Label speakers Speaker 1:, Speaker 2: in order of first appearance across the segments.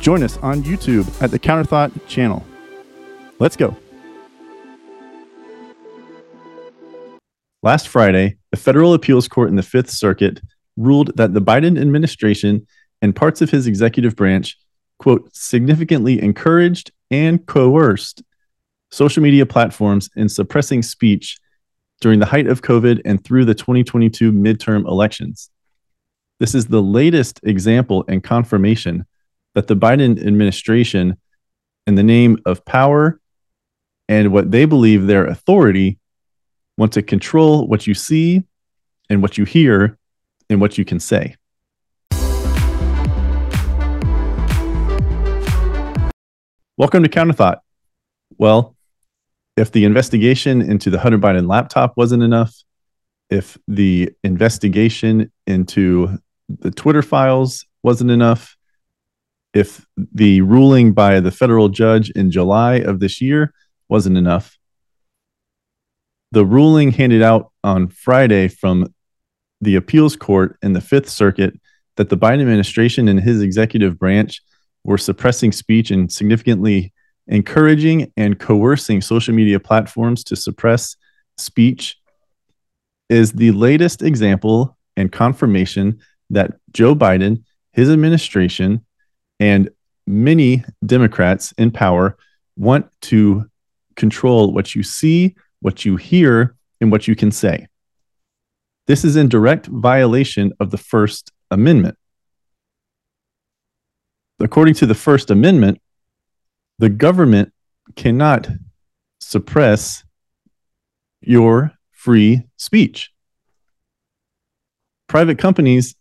Speaker 1: join us on YouTube at the Counterthought channel. Let's go. Last Friday, the federal appeals court in the Fifth Circuit ruled that the Biden administration and parts of his executive branch, quote, significantly encouraged and coerced social media platforms in suppressing speech during the height of COVID and through the 2022 midterm elections. This is the latest example and confirmation that the Biden administration, in the name of power and what they believe their authority, want to control what you see and what you hear and what you can say. Welcome to Counterthought. Well, if the investigation into the Hunter Biden laptop wasn't enough, if the investigation into the Twitter files wasn't enough, if the ruling by the federal judge in July of this year wasn't enough, the ruling handed out on Friday from the appeals court in the Fifth Circuit that the Biden administration and his executive branch were suppressing speech and significantly encouraging and coercing social media platforms to suppress speech is the latest example and confirmation that Joe Biden, his administration, and many Democrats in power want to control what you see, what you hear, and what you can say. This is in direct violation of the First Amendment. According to the First Amendment, the government cannot suppress your free speech. Private companies,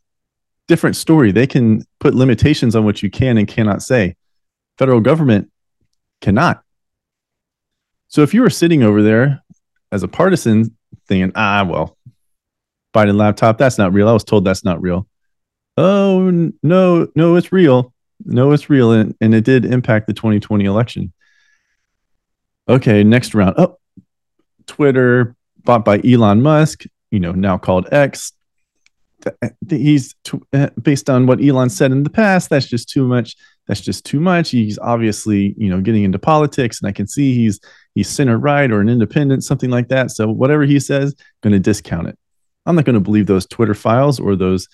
Speaker 1: different story. They can put limitations on what you can and cannot say. Federal government cannot. So if you were sitting over there as a partisan thinking, ah, well, Biden laptop, that's not real. I was told that's not real. Oh, no, no, it's real. No, it's real, and, and it did impact the 2020 election. Okay, next round. Oh, Twitter bought by Elon Musk, you know, now called X. He's uh, based on what Elon said in the past. That's just too much. That's just too much. He's obviously, you know, getting into politics, and I can see he's he's center right or an independent, something like that. So whatever he says, going to discount it. I'm not going to believe those Twitter files or those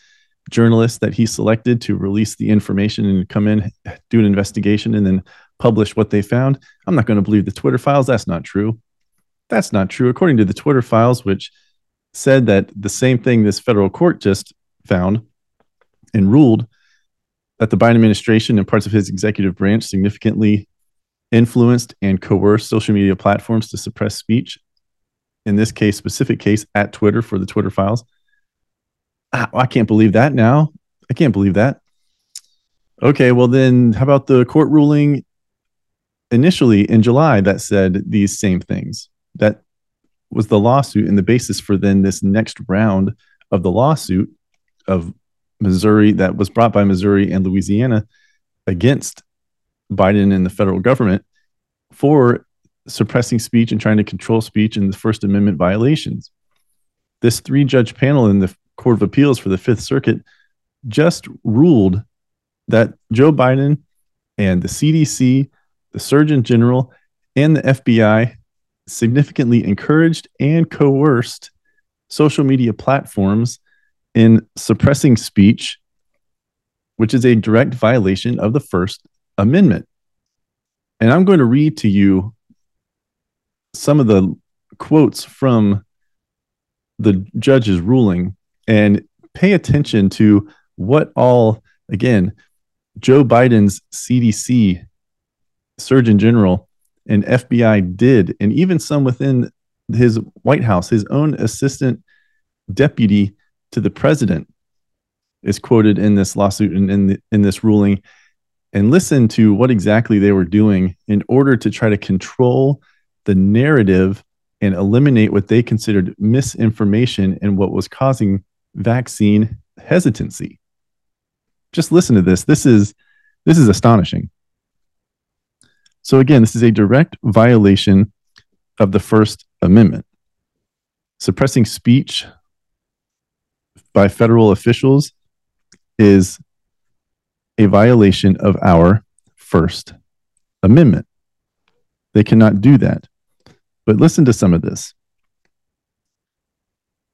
Speaker 1: journalists that he selected to release the information and come in, do an investigation, and then publish what they found. I'm not going to believe the Twitter files. That's not true. That's not true. According to the Twitter files, which said that the same thing this federal court just found and ruled that the Biden administration and parts of his executive branch significantly influenced and coerced social media platforms to suppress speech. In this case, specific case at Twitter for the Twitter files ah, I can't believe that now. I can't believe that. Okay, well then, how about the court ruling initially in July that said these same things? That was the lawsuit and the basis for then this next round of the lawsuit of Missouri that was brought by Missouri and Louisiana against Biden and the federal government for suppressing speech and trying to control speech and the First Amendment violations. This three judge panel in the Court of Appeals for the Fifth Circuit just ruled that Joe Biden and the CDC, the Surgeon General, and the FBI significantly encouraged and coerced social media platforms in suppressing speech, which is a direct violation of the First Amendment. And I'm going to read to you some of the quotes from the judge's ruling and pay attention to what all, again, Joe Biden's CDC, Surgeon General, and FBI did, and even some within his White House, his own assistant deputy to the president is quoted in this lawsuit and in, the, in this ruling and listen to what exactly they were doing in order to try to control the narrative and eliminate what they considered misinformation and what was causing vaccine hesitancy. Just listen to this. This is this is astonishing. So again, this is a direct violation of the First Amendment. Suppressing speech by federal officials is a violation of our First Amendment. They cannot do that. But listen to some of this.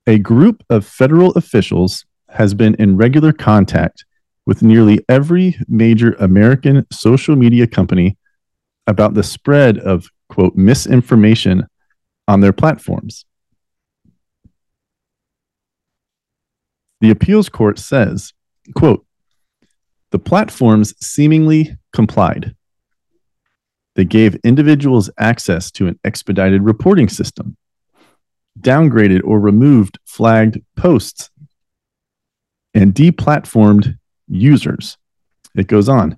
Speaker 1: A group of federal officials has been in regular contact with nearly every major American social media company about the spread of, quote, misinformation on their platforms. The appeals court says, quote, the platforms seemingly complied. They gave individuals access to an expedited reporting system, downgraded or removed flagged posts, and deplatformed users. It goes on.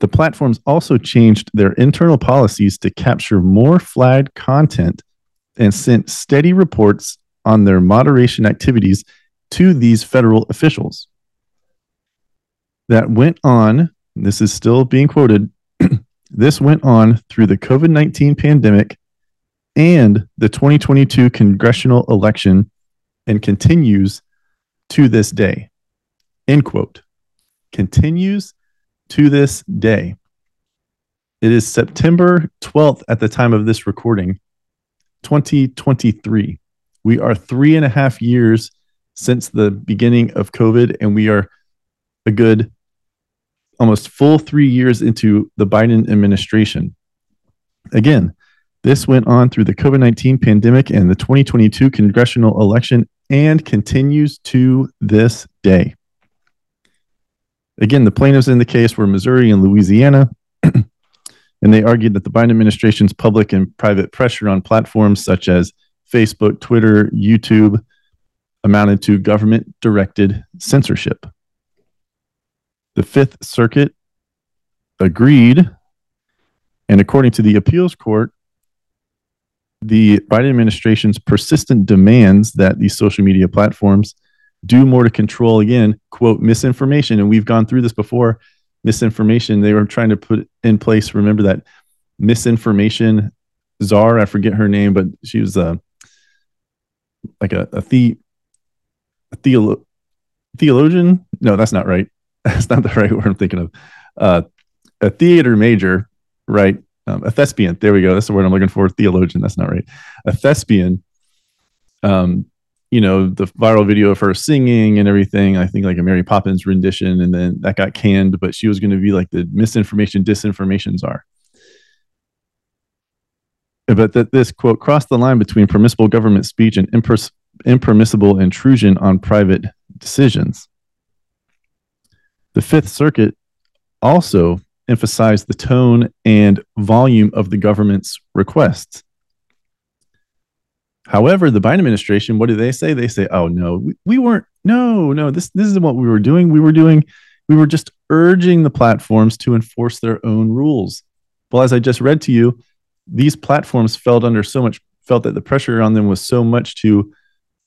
Speaker 1: The platforms also changed their internal policies to capture more flagged content and sent steady reports on their moderation activities to these federal officials. That went on, this is still being quoted this went on through the COVID 19 pandemic and the 2022 congressional election and continues to this day. End quote. Continues to this day. It is September 12th at the time of this recording, 2023. We are three and a half years since the beginning of COVID, and we are a good almost full three years into the Biden administration. Again, this went on through the COVID 19 pandemic and the 2022 congressional election and continues to this day. Again, the plaintiffs in the case were Missouri and Louisiana, and they argued that the Biden administration's public and private pressure on platforms such as Facebook, Twitter, YouTube amounted to government directed censorship. The Fifth Circuit agreed, and according to the appeals court, the Biden administration's persistent demands that these social media platforms do more to control, again, quote, misinformation. And we've gone through this before misinformation. They were trying to put in place, remember that misinformation czar, I forget her name, but she was a like a, a, the, a theolo- theologian. No, that's not right. that's not the right word I'm thinking of. Uh, a theater major, right? Um, a thespian. There we go. That's the word I'm looking for. Theologian. That's not right. A thespian. Um, you know, the viral video of her singing and everything. I think like a Mary Poppins rendition, and then that got canned. But she was going to be like the misinformation, disinformations are But that this quote crossed the line between permissible government speech and impers- impermissible intrusion on private decisions. The Fifth Circuit also emphasized the tone and volume of the government's requests. However, the Biden administration, what do they say? They say, "Oh no, we, we weren't. No, no. This this is what we were doing. We were doing. We were just urging the platforms to enforce their own rules." Well, as I just read to you, these platforms felt under so much felt that the pressure on them was so much to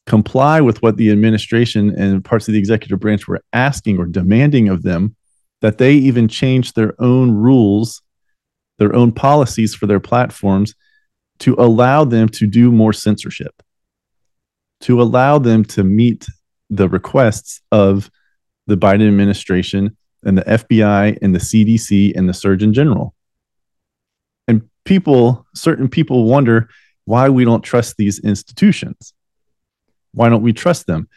Speaker 1: comply with what the administration and parts of the executive branch were asking or demanding of them that they even changed their own rules, their own policies for their platforms to allow them to do more censorship, to allow them to meet the requests of the Biden administration and the FBI and the CDC and the Surgeon General. And people, certain people wonder why we don't trust these institutions. Why don't we trust them?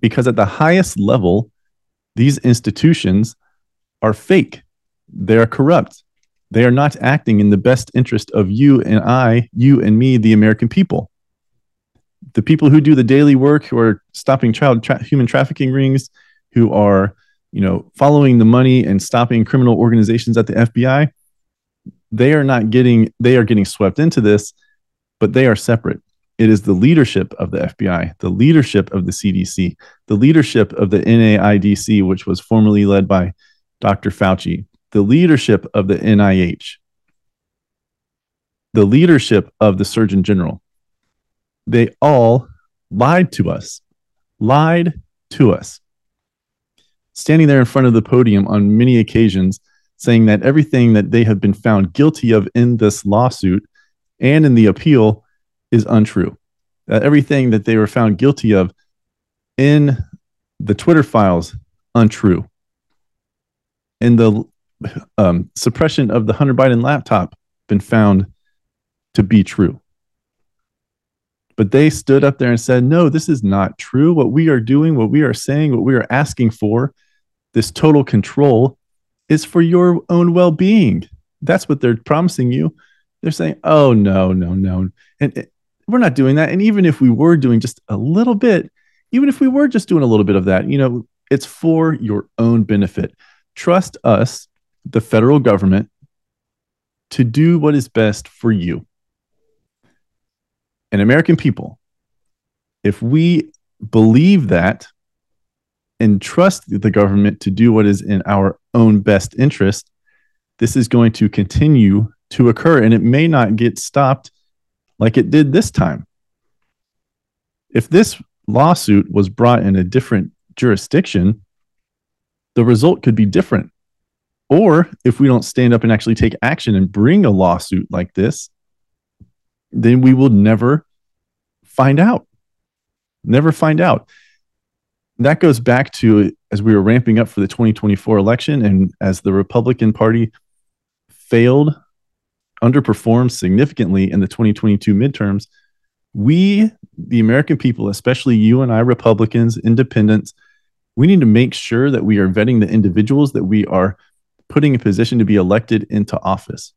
Speaker 1: Because at the highest level, these institutions are fake. They are corrupt. They are not acting in the best interest of you and I, you and me, the American people. The people who do the daily work, who are stopping child tra- human trafficking rings, who are, you know, following the money and stopping criminal organizations at the FBI, they are not getting they are getting swept into this, but they are separate. It is the leadership of the FBI, the leadership of the CDC, the leadership of the NAIDC, which was formerly led by Dr. Fauci, the leadership of the NIH, the leadership of the Surgeon General, they all lied to us, lied to us. Standing there in front of the podium on many occasions, saying that everything that they have been found guilty of in this lawsuit and in the appeal is untrue. That everything that they were found guilty of in the Twitter files, untrue. In the um, suppression of the Hunter Biden laptop, been found to be true. But they stood up there and said, no, this is not true. What we are doing, what we are saying, what we are asking for, this total control is for your own well being. That's what they're promising you. They're saying, oh, no, no, no. And it, we're not doing that. And even if we were doing just a little bit, even if we were just doing a little bit of that, you know, it's for your own benefit. Trust us, the federal government, to do what is best for you and American people, if we believe that and trust the government to do what is in our own best interest, this is going to continue to occur and it may not get stopped like it did this time. If this lawsuit was brought in a different jurisdiction, the result could be different. Or if we don't stand up and actually take action and bring a lawsuit like this, then we will never find out. Never find out. That goes back to as we were ramping up for the 2024 election and as the Republican Party failed, underperformed significantly in the 2022 midterms, we, the American people, especially you and I, Republicans, independents, we need to make sure that we are vetting the individuals that we are putting in position to be elected into office.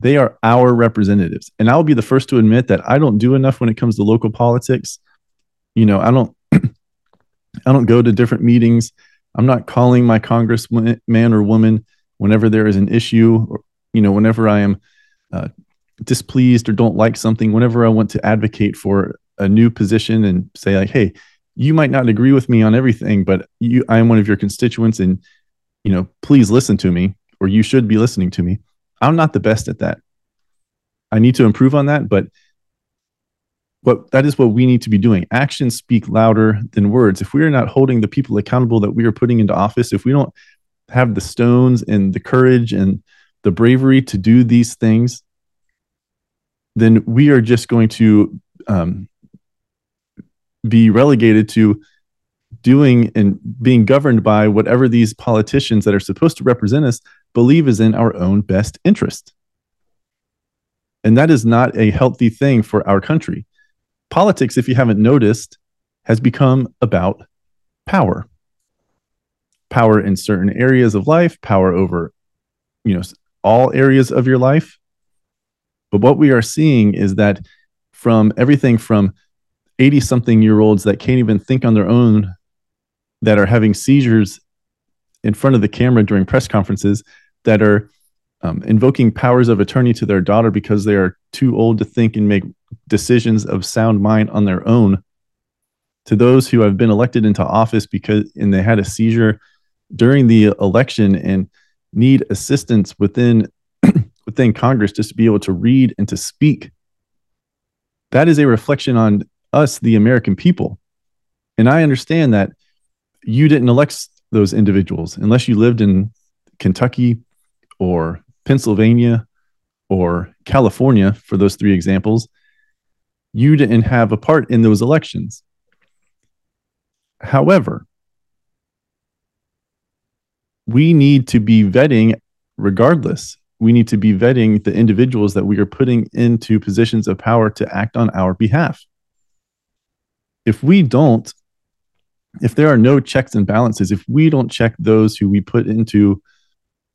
Speaker 1: They are our representatives. And I'll be the first to admit that I don't do enough when it comes to local politics. You know, I don't I don't go to different meetings. I'm not calling my congressman or woman whenever there is an issue or you know, whenever I am uh, displeased or don't like something, whenever I want to advocate for a new position and say like, "Hey, you might not agree with me on everything, but you I am one of your constituents and you know, please listen to me or you should be listening to me." I'm not the best at that. I need to improve on that, but what that is what we need to be doing. Actions speak louder than words. If we are not holding the people accountable that we are putting into office, if we don't have the stones and the courage and the bravery to do these things, then we are just going to um, be relegated to doing and being governed by whatever these politicians that are supposed to represent us believe is in our own best interest. And that is not a healthy thing for our country. Politics, if you haven't noticed, has become about power. Power in certain areas of life, power over, you know, all areas of your life. But what we are seeing is that from everything from 80 something year olds that can't even think on their own that are having seizures in front of the camera during press conferences that are um, invoking powers of attorney to their daughter because they are too old to think and make decisions of sound mind on their own to those who have been elected into office because and they had a seizure during the election and need assistance within within Congress just to be able to read and to speak. That is a reflection on us, the American people. And I understand that you didn't elect those individuals unless you lived in Kentucky or Pennsylvania or California, for those three examples, you didn't have a part in those elections. However, we need to be vetting regardless. We need to be vetting the individuals that we are putting into positions of power to act on our behalf. If we don't, if there are no checks and balances, if we don't check those who we put into,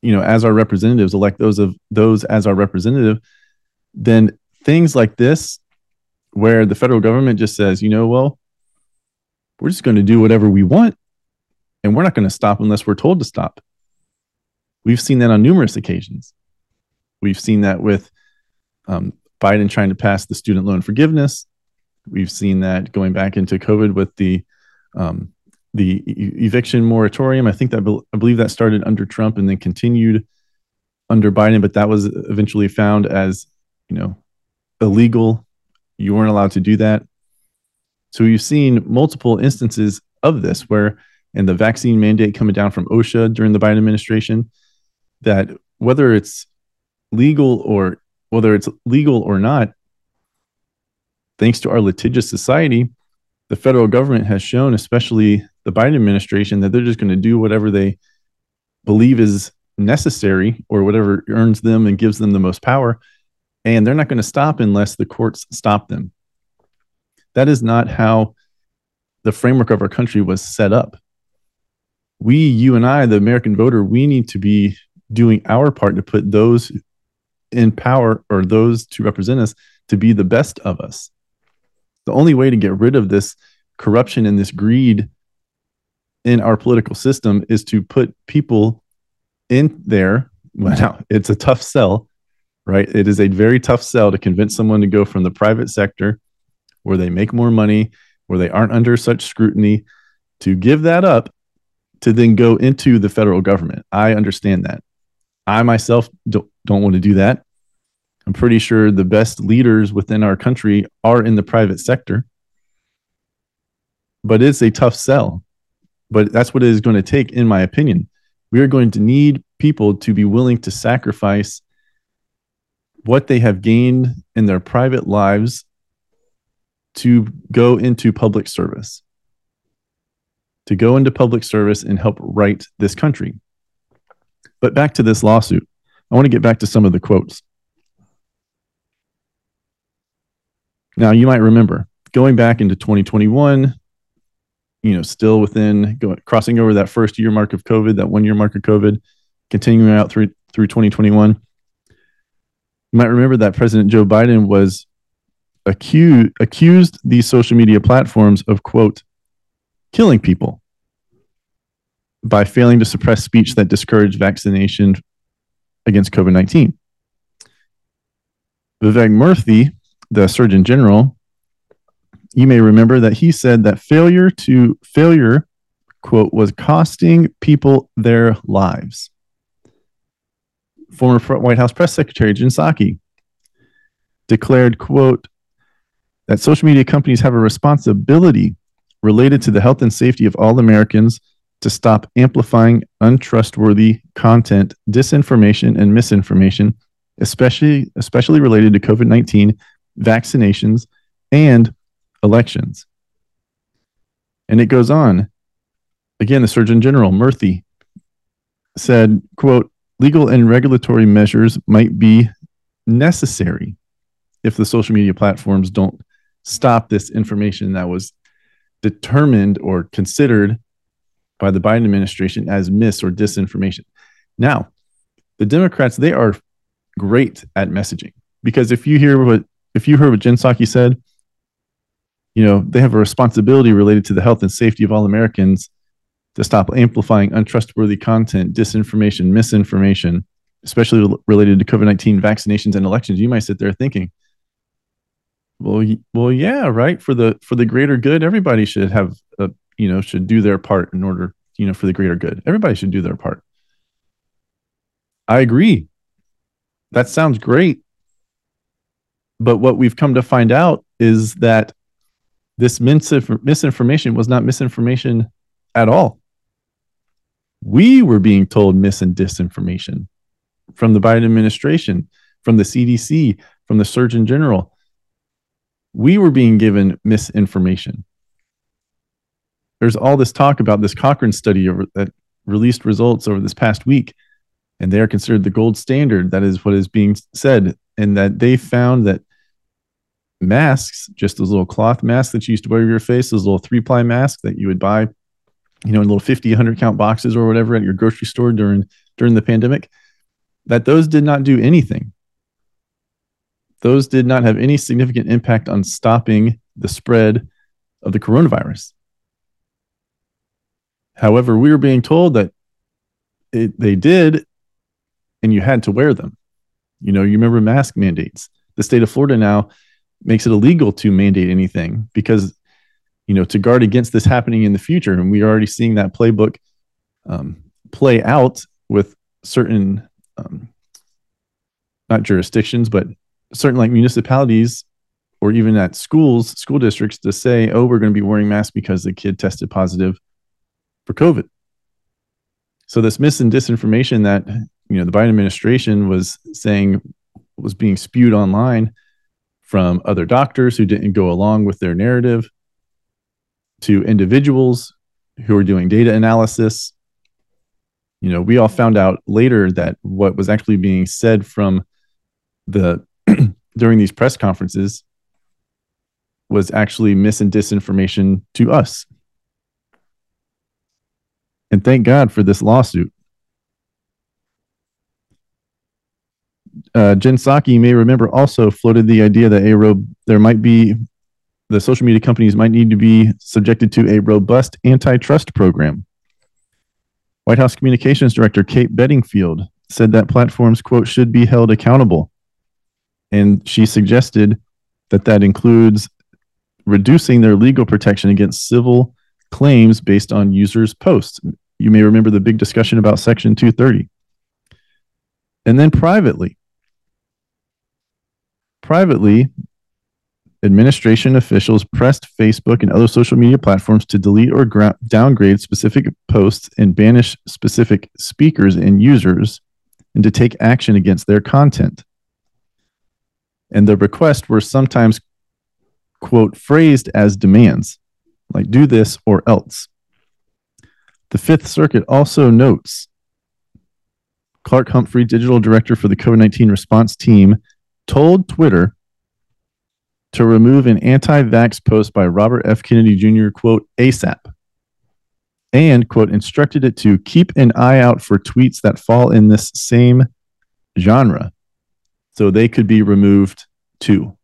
Speaker 1: you know, as our representatives, elect those of those as our representative, then things like this, where the federal government just says, you know, well, we're just going to do whatever we want, and we're not going to stop unless we're told to stop. We've seen that on numerous occasions. We've seen that with um, Biden trying to pass the student loan forgiveness. We've seen that going back into COVID with the um, the eviction moratorium. I think that I believe that started under Trump and then continued under Biden, but that was eventually found as, you know, illegal. You weren't allowed to do that. So we've seen multiple instances of this where, and the vaccine mandate coming down from OSHA during the Biden administration, that whether it's legal or whether it's legal or not, thanks to our litigious society, the federal government has shown, especially the Biden administration, that they're just going to do whatever they believe is necessary or whatever earns them and gives them the most power. And they're not going to stop unless the courts stop them. That is not how the framework of our country was set up. We, you and I, the American voter, we need to be doing our part to put those in power or those to represent us to be the best of us. The only way to get rid of this corruption and this greed in our political system is to put people in there. Well, now it's a tough sell, right? It is a very tough sell to convince someone to go from the private sector where they make more money, where they aren't under such scrutiny, to give that up to then go into the federal government. I understand that. I myself don't, don't want to do that. I'm pretty sure the best leaders within our country are in the private sector. But it's a tough sell. But that's what it is going to take, in my opinion. We are going to need people to be willing to sacrifice what they have gained in their private lives to go into public service, to go into public service and help right this country. But back to this lawsuit, I want to get back to some of the quotes. Now, you might remember going back into 2021, you know, still within going, crossing over that first year mark of COVID, that one year mark of COVID, continuing out through through 2021. You might remember that President Joe Biden was accused accused these social media platforms of quote killing people by failing to suppress speech that discouraged vaccination against COVID 19. Vivek Murthy, the Surgeon General, you may remember that he said that failure to failure, quote, was costing people their lives. Former White House Press Secretary Jen Psaki declared, quote, that social media companies have a responsibility related to the health and safety of all Americans to stop amplifying untrustworthy content, disinformation, and misinformation, especially especially related to COVID-19 vaccinations, and elections. And it goes on. Again, the Surgeon General, Murthy, said, quote, legal and regulatory measures might be necessary if the social media platforms don't stop this information that was determined or considered by the Biden administration as mis or disinformation. Now, the Democrats, they are great at messaging because if you hear what if you heard what Jen Psaki said, you know, they have a responsibility related to the health and safety of all Americans to stop amplifying untrustworthy content, disinformation, misinformation, especially related to COVID 19 vaccinations and elections. You might sit there thinking, well, well, yeah, right. For the for the greater good, everybody should have a you know should do their part in order you know for the greater good. Everybody should do their part. I agree. That sounds great. But what we've come to find out is that this misinformation was not misinformation at all. We were being told mis and disinformation from the Biden administration, from the CDC, from the Surgeon General. We were being given misinformation. There's all this talk about this Cochrane study over, that released results over this past week, and they are considered the gold standard. That is what is being said and that they found that masks, just those little cloth masks that you used to wear over your face, those little three ply masks that you would buy, you know, in little 50, 100 count boxes or whatever at your grocery store during during the pandemic, that those did not do anything. Those did not have any significant impact on stopping the spread of the coronavirus. However, we were being told that it, they did, and you had to wear them. You know, you remember mask mandates. The state of Florida now makes it illegal to mandate anything because, you know, to guard against this happening in the future. And we're already seeing that playbook um, play out with certain um, not jurisdictions, but certain like municipalities or even at schools, school districts to say, oh, we're going to be wearing masks because the kid tested positive for COVID. So this mis and disinformation that you know the Biden administration was saying was being spewed online from other doctors who didn't go along with their narrative to individuals who are doing data analysis. You know, we all found out later that what was actually being said from the during these press conferences was actually mis and disinformation to us. And thank God for this lawsuit. Uh, Jen Psaki, you may remember, also floated the idea that a ro- there might be the social media companies might need to be subjected to a robust antitrust program. White House Communications Director Kate Bedingfield said that platforms, quote, should be held accountable. And she suggested that that includes reducing their legal protection against civil claims based on users' posts. You may remember the big discussion about Section 230. And then privately, privately, administration officials pressed Facebook and other social media platforms to delete or gra- downgrade specific posts and banish specific speakers and users and to take action against their content. And the requests were sometimes quote, phrased as demands, like do this or else. The Fifth Circuit also notes Clarke Humphrey, digital director for the COVID 19 response team, told Twitter to remove an anti vax post by Robert F. Kennedy Jr., quote, ASAP, and, quote, instructed it to keep an eye out for tweets that fall in this same genre so they could be removed too.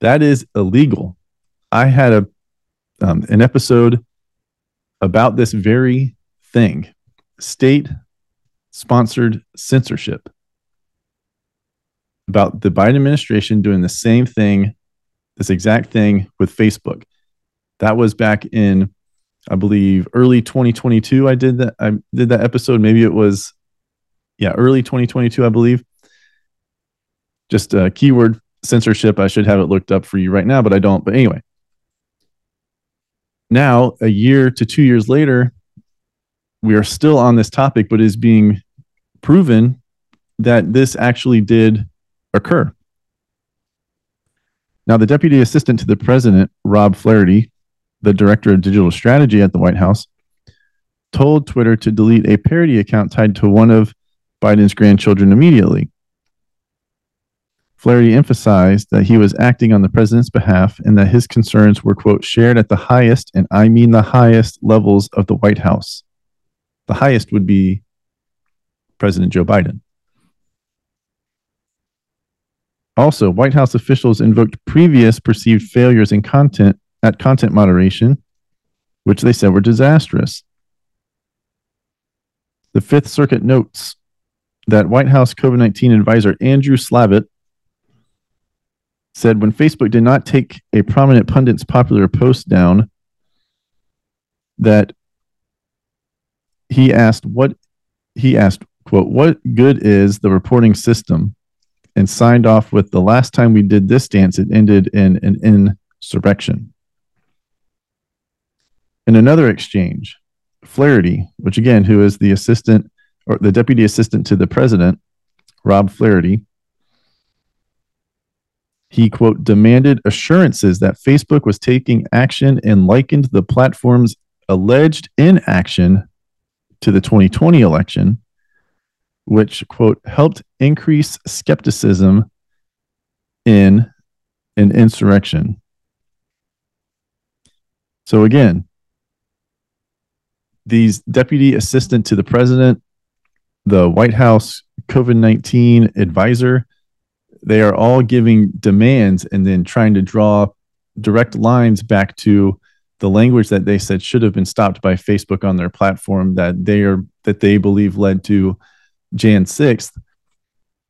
Speaker 1: That is illegal. I had a um, an episode about this very thing, state sponsored censorship about the Biden administration doing the same thing, this exact thing with Facebook. That was back in, I believe, early 2022. I did that. I did that episode. Maybe it was, yeah, early 2022, I believe. Just a keyword censorship. I should have it looked up for you right now, but I don't. But anyway, now a year to two years later, we are still on this topic, but is being proven that this actually did occur. Now, the deputy assistant to the president, Rob Flaherty, the director of digital strategy at the White House, told Twitter to delete a parody account tied to one of Biden's grandchildren immediately. Flaherty emphasized that he was acting on the president's behalf and that his concerns were, quote, shared at the highest, and I mean the highest levels of the White House. The highest would be President Joe Biden. Also, White House officials invoked previous perceived failures in content at content moderation, which they said were disastrous. The Fifth Circuit notes that White House COVID 19 advisor Andrew Slavitt said when Facebook did not take a prominent pundit's popular post down, that he asked what he asked, quote, what good is the reporting system? And signed off with the last time we did this dance, it ended in an insurrection. In another exchange, Flaherty, which again, who is the assistant or the deputy assistant to the president, Rob Flaherty, he, quote, demanded assurances that Facebook was taking action and likened the platform's alleged inaction to the 2020 election, which, quote, helped increase skepticism in an insurrection. So again, these deputy assistant to the president, the White House COVID 19 advisor, they are all giving demands and then trying to draw direct lines back to the language that they said should have been stopped by Facebook on their platform that they are that they believe led to Jan 6th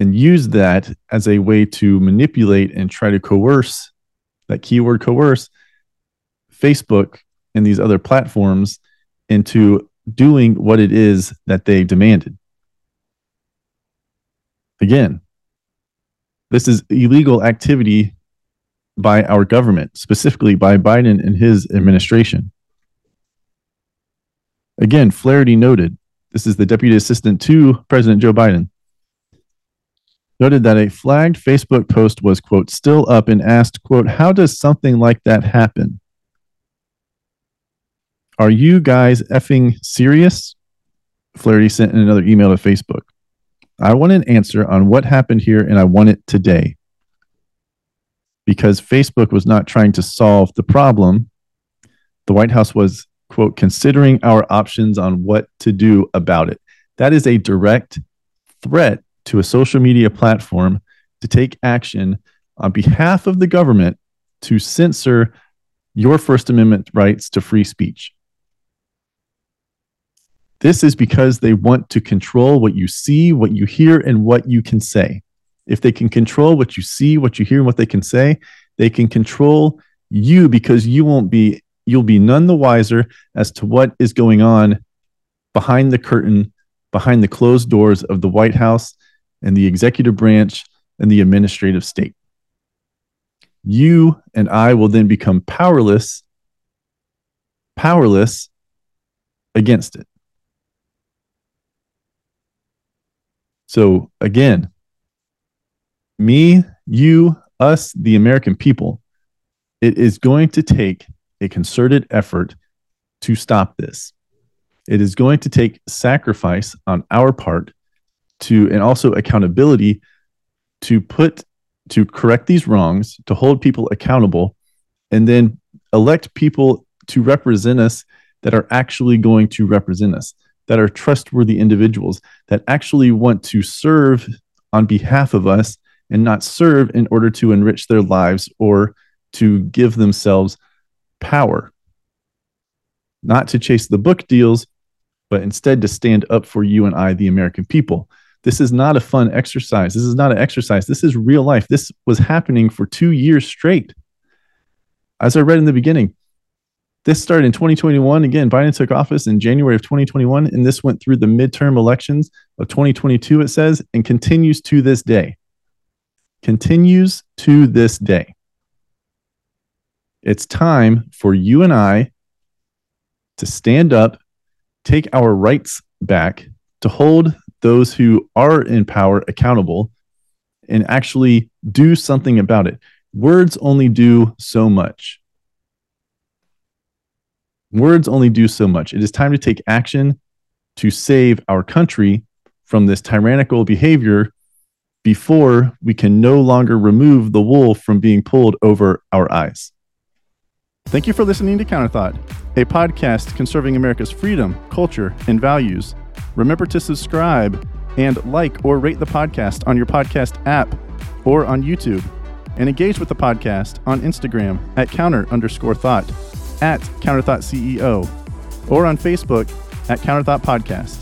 Speaker 1: and use that as a way to manipulate and try to coerce that keyword coerce Facebook and these other platforms into doing what it is that they demanded. Again, This is illegal activity by our government, specifically by Biden and his administration. Again, Flaherty noted, this is the deputy assistant to President Joe Biden, noted that a flagged Facebook post was, quote, still up and asked, quote, how does something like that happen? Are you guys effing serious? Flaherty sent in another email to Facebook. I want an answer on what happened here and I want it today. Because Facebook was not trying to solve the problem. The White House was, quote, considering our options on what to do about it. That is a direct threat to a social media platform to take action on behalf of the government to censor your First Amendment rights to free speech. This is because they want to control what you see, what you hear, and what you can say. If they can control what you see, what you hear, and what they can say, they can control you because you won't be, you'll be none the wiser as to what is going on behind the curtain, behind the closed doors of the White House and the executive branch and the administrative state. You and I will then become powerless, powerless against it. So again, me, you, us, the American people, it is going to take a concerted effort to stop this. It is going to take sacrifice on our part to, and also accountability to put, to correct these wrongs, to hold people accountable, and then elect people to represent us that are actually going to represent us that are trustworthy individuals that actually want to serve on behalf of us and not serve in order to enrich their lives or to give themselves power. Not to chase the book deals, but instead to stand up for you and I, the American people. This is not a fun exercise. This is not an exercise. This is real life. This was happening for two years straight. As I read in the beginning, this started in 2021. Again, Biden took office in January of 2021, and this went through the midterm elections of 2022, it says, and continues to this day. Continues to this day. It's time for you and I to stand up, take our rights back, to hold those who are in power accountable, and actually do something about it. Words only do so much. Words only do so much. It is time to take action to save our country from this tyrannical behavior before we can no longer remove the wool from being pulled over our eyes. Thank you for listening to Counterthought, a podcast conserving America's freedom, culture, and values. Remember to subscribe and like or rate the podcast on your podcast app or on YouTube, and engage with the podcast on Instagram at counter underscore thought at Counterthought CEO or on Facebook at Counterthought Podcast.